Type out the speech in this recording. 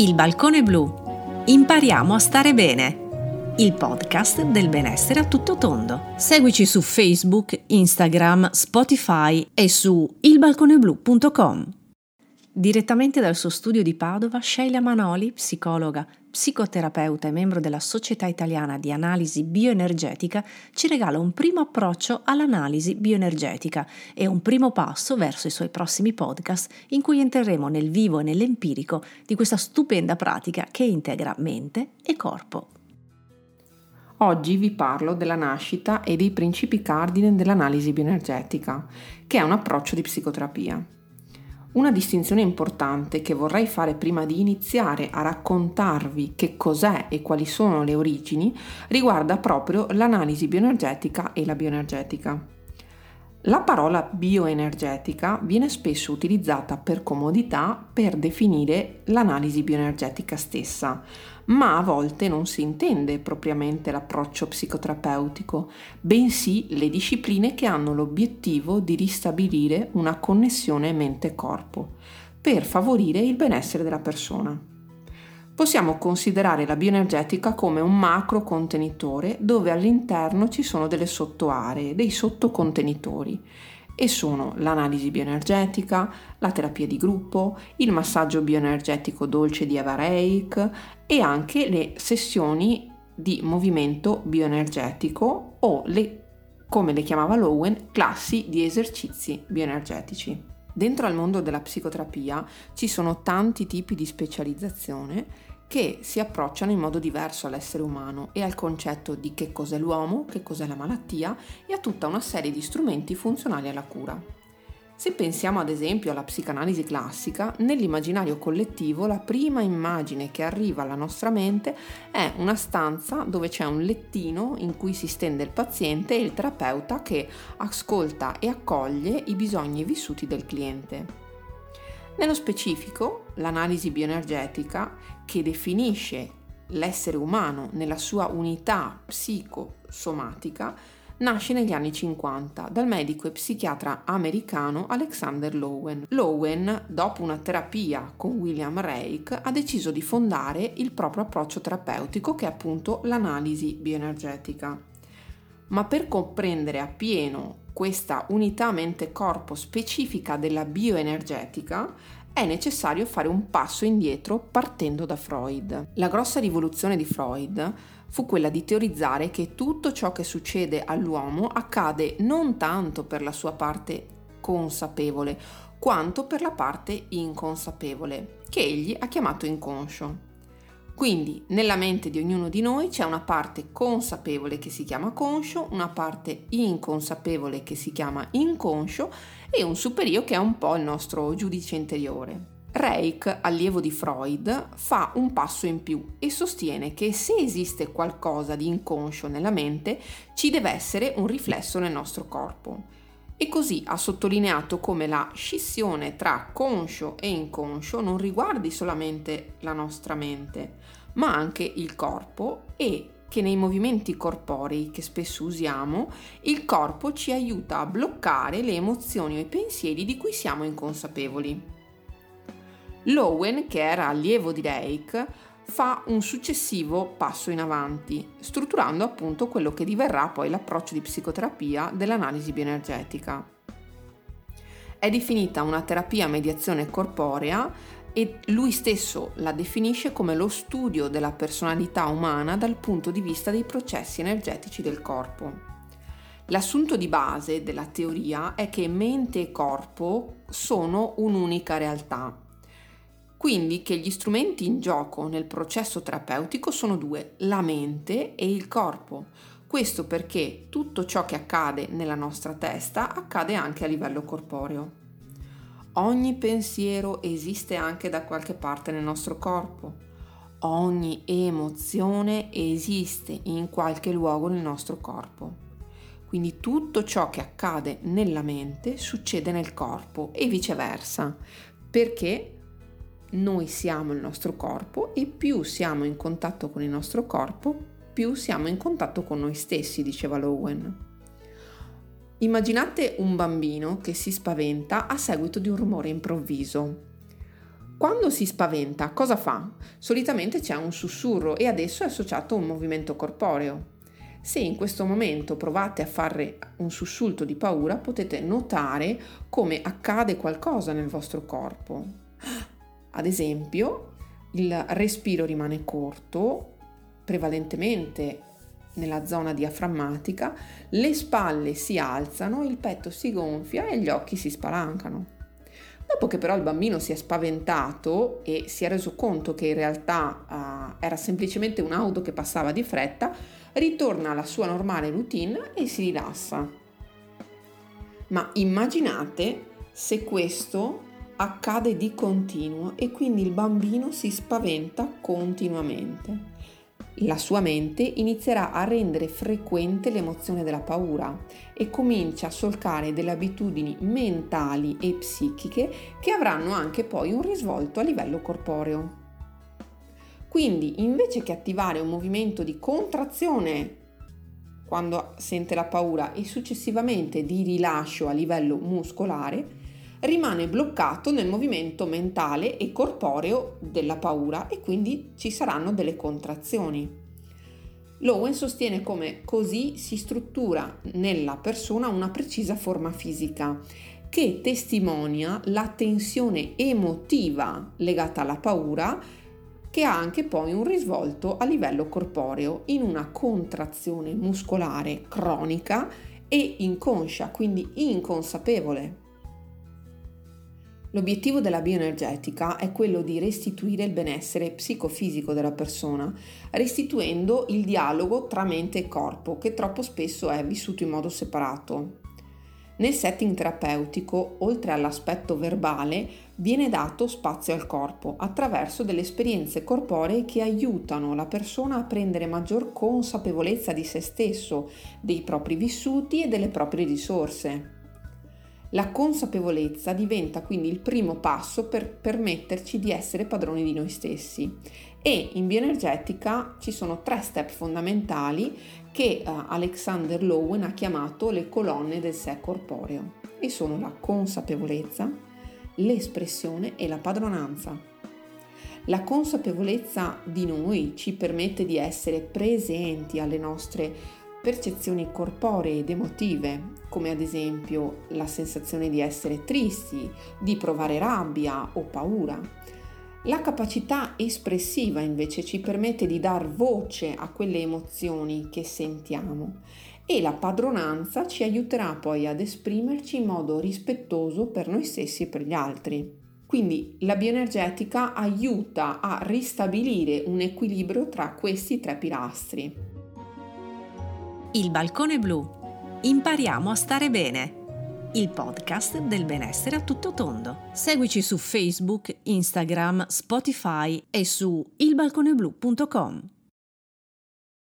Il balcone blu. Impariamo a stare bene. Il podcast del benessere a tutto tondo. Seguici su Facebook, Instagram, Spotify e su ilbalconeblu.com. Direttamente dal suo studio di Padova, Sheila Manoli, psicologa, psicoterapeuta e membro della Società Italiana di Analisi Bioenergetica, ci regala un primo approccio all'analisi bioenergetica e un primo passo verso i suoi prossimi podcast in cui entreremo nel vivo e nell'empirico di questa stupenda pratica che integra mente e corpo. Oggi vi parlo della nascita e dei principi cardine dell'analisi bioenergetica, che è un approccio di psicoterapia. Una distinzione importante che vorrei fare prima di iniziare a raccontarvi che cos'è e quali sono le origini riguarda proprio l'analisi bioenergetica e la bioenergetica. La parola bioenergetica viene spesso utilizzata per comodità per definire l'analisi bioenergetica stessa, ma a volte non si intende propriamente l'approccio psicoterapeutico, bensì le discipline che hanno l'obiettivo di ristabilire una connessione mente-corpo, per favorire il benessere della persona. Possiamo considerare la bioenergetica come un macro contenitore dove all'interno ci sono delle sottoaree, dei sottocontenitori e sono l'analisi bioenergetica, la terapia di gruppo, il massaggio bioenergetico dolce di Eva Reik e anche le sessioni di movimento bioenergetico o le, come le chiamava Lowen, classi di esercizi bioenergetici. Dentro al mondo della psicoterapia ci sono tanti tipi di specializzazione che si approcciano in modo diverso all'essere umano e al concetto di che cos'è l'uomo, che cos'è la malattia e a tutta una serie di strumenti funzionali alla cura. Se pensiamo ad esempio alla psicanalisi classica, nell'immaginario collettivo la prima immagine che arriva alla nostra mente è una stanza dove c'è un lettino in cui si stende il paziente e il terapeuta che ascolta e accoglie i bisogni vissuti del cliente. Nello specifico, l'analisi bioenergetica, che definisce l'essere umano nella sua unità psicosomatica, nasce negli anni 50 dal medico e psichiatra americano Alexander Lowen. Lowen, dopo una terapia con William Reich, ha deciso di fondare il proprio approccio terapeutico che è appunto l'analisi bioenergetica. Ma per comprendere appieno questa unità mente-corpo specifica della bioenergetica, è necessario fare un passo indietro partendo da Freud. La grossa rivoluzione di Freud fu quella di teorizzare che tutto ciò che succede all'uomo accade non tanto per la sua parte consapevole, quanto per la parte inconsapevole, che egli ha chiamato inconscio. Quindi nella mente di ognuno di noi c'è una parte consapevole che si chiama conscio, una parte inconsapevole che si chiama inconscio e un superio che è un po' il nostro giudice interiore. Reich, allievo di Freud, fa un passo in più e sostiene che se esiste qualcosa di inconscio nella mente, ci deve essere un riflesso nel nostro corpo e così ha sottolineato come la scissione tra conscio e inconscio non riguardi solamente la nostra mente, ma anche il corpo e che nei movimenti corporei che spesso usiamo, il corpo ci aiuta a bloccare le emozioni o i pensieri di cui siamo inconsapevoli. Lowen, che era allievo di Reich, fa un successivo passo in avanti, strutturando appunto quello che diverrà poi l'approccio di psicoterapia dell'analisi bioenergetica. È definita una terapia a mediazione corporea e lui stesso la definisce come lo studio della personalità umana dal punto di vista dei processi energetici del corpo. L'assunto di base della teoria è che mente e corpo sono un'unica realtà quindi che gli strumenti in gioco nel processo terapeutico sono due, la mente e il corpo. Questo perché tutto ciò che accade nella nostra testa accade anche a livello corporeo. Ogni pensiero esiste anche da qualche parte nel nostro corpo. Ogni emozione esiste in qualche luogo nel nostro corpo. Quindi tutto ciò che accade nella mente succede nel corpo e viceversa, perché noi siamo il nostro corpo e più siamo in contatto con il nostro corpo, più siamo in contatto con noi stessi, diceva Lowen. Immaginate un bambino che si spaventa a seguito di un rumore improvviso. Quando si spaventa, cosa fa? Solitamente c'è un sussurro e adesso è associato un movimento corporeo. Se in questo momento provate a fare un sussulto di paura, potete notare come accade qualcosa nel vostro corpo. Ad esempio, il respiro rimane corto, prevalentemente nella zona diaframmatica, le spalle si alzano, il petto si gonfia e gli occhi si spalancano. Dopo che però il bambino si è spaventato e si è reso conto che in realtà uh, era semplicemente un'auto che passava di fretta, ritorna alla sua normale routine e si rilassa. Ma immaginate se questo accade di continuo e quindi il bambino si spaventa continuamente la sua mente inizierà a rendere frequente l'emozione della paura e comincia a solcare delle abitudini mentali e psichiche che avranno anche poi un risvolto a livello corporeo. Quindi invece che attivare un movimento di contrazione quando sente la paura e successivamente di rilascio a livello muscolare, rimane bloccato nel movimento mentale e corporeo della paura e quindi ci saranno delle contrazioni. Lowen sostiene come così si struttura nella persona una precisa forma fisica che testimonia la tensione emotiva legata alla paura che ha anche poi un risvolto a livello corporeo in una contrazione muscolare cronica e inconscia, quindi inconsapevole. L'obiettivo della bioenergetica è quello di restituire il benessere psicofisico della persona, restituendo il dialogo tra mente e corpo, che troppo spesso è vissuto in modo separato. Nel setting terapeutico, oltre all'aspetto verbale, viene dato spazio al corpo attraverso delle esperienze corporee che aiutano la persona a prendere maggior consapevolezza di se stesso, dei propri vissuti e delle proprie risorse. La consapevolezza diventa quindi il primo passo per permetterci di essere padroni di noi stessi e in bioenergetica ci sono tre step fondamentali che uh, Alexander Lowen ha chiamato le colonne del sé corporeo e sono la consapevolezza, l'espressione e la padronanza. La consapevolezza di noi ci permette di essere presenti alle nostre percezioni corporee ed emotive, come ad esempio la sensazione di essere tristi, di provare rabbia o paura. La capacità espressiva invece ci permette di dar voce a quelle emozioni che sentiamo e la padronanza ci aiuterà poi ad esprimerci in modo rispettoso per noi stessi e per gli altri. Quindi la bioenergetica aiuta a ristabilire un equilibrio tra questi tre pilastri. Il balcone blu. Impariamo a stare bene. Il podcast del benessere a tutto tondo. Seguici su Facebook, Instagram, Spotify e su ilbalconeblu.com.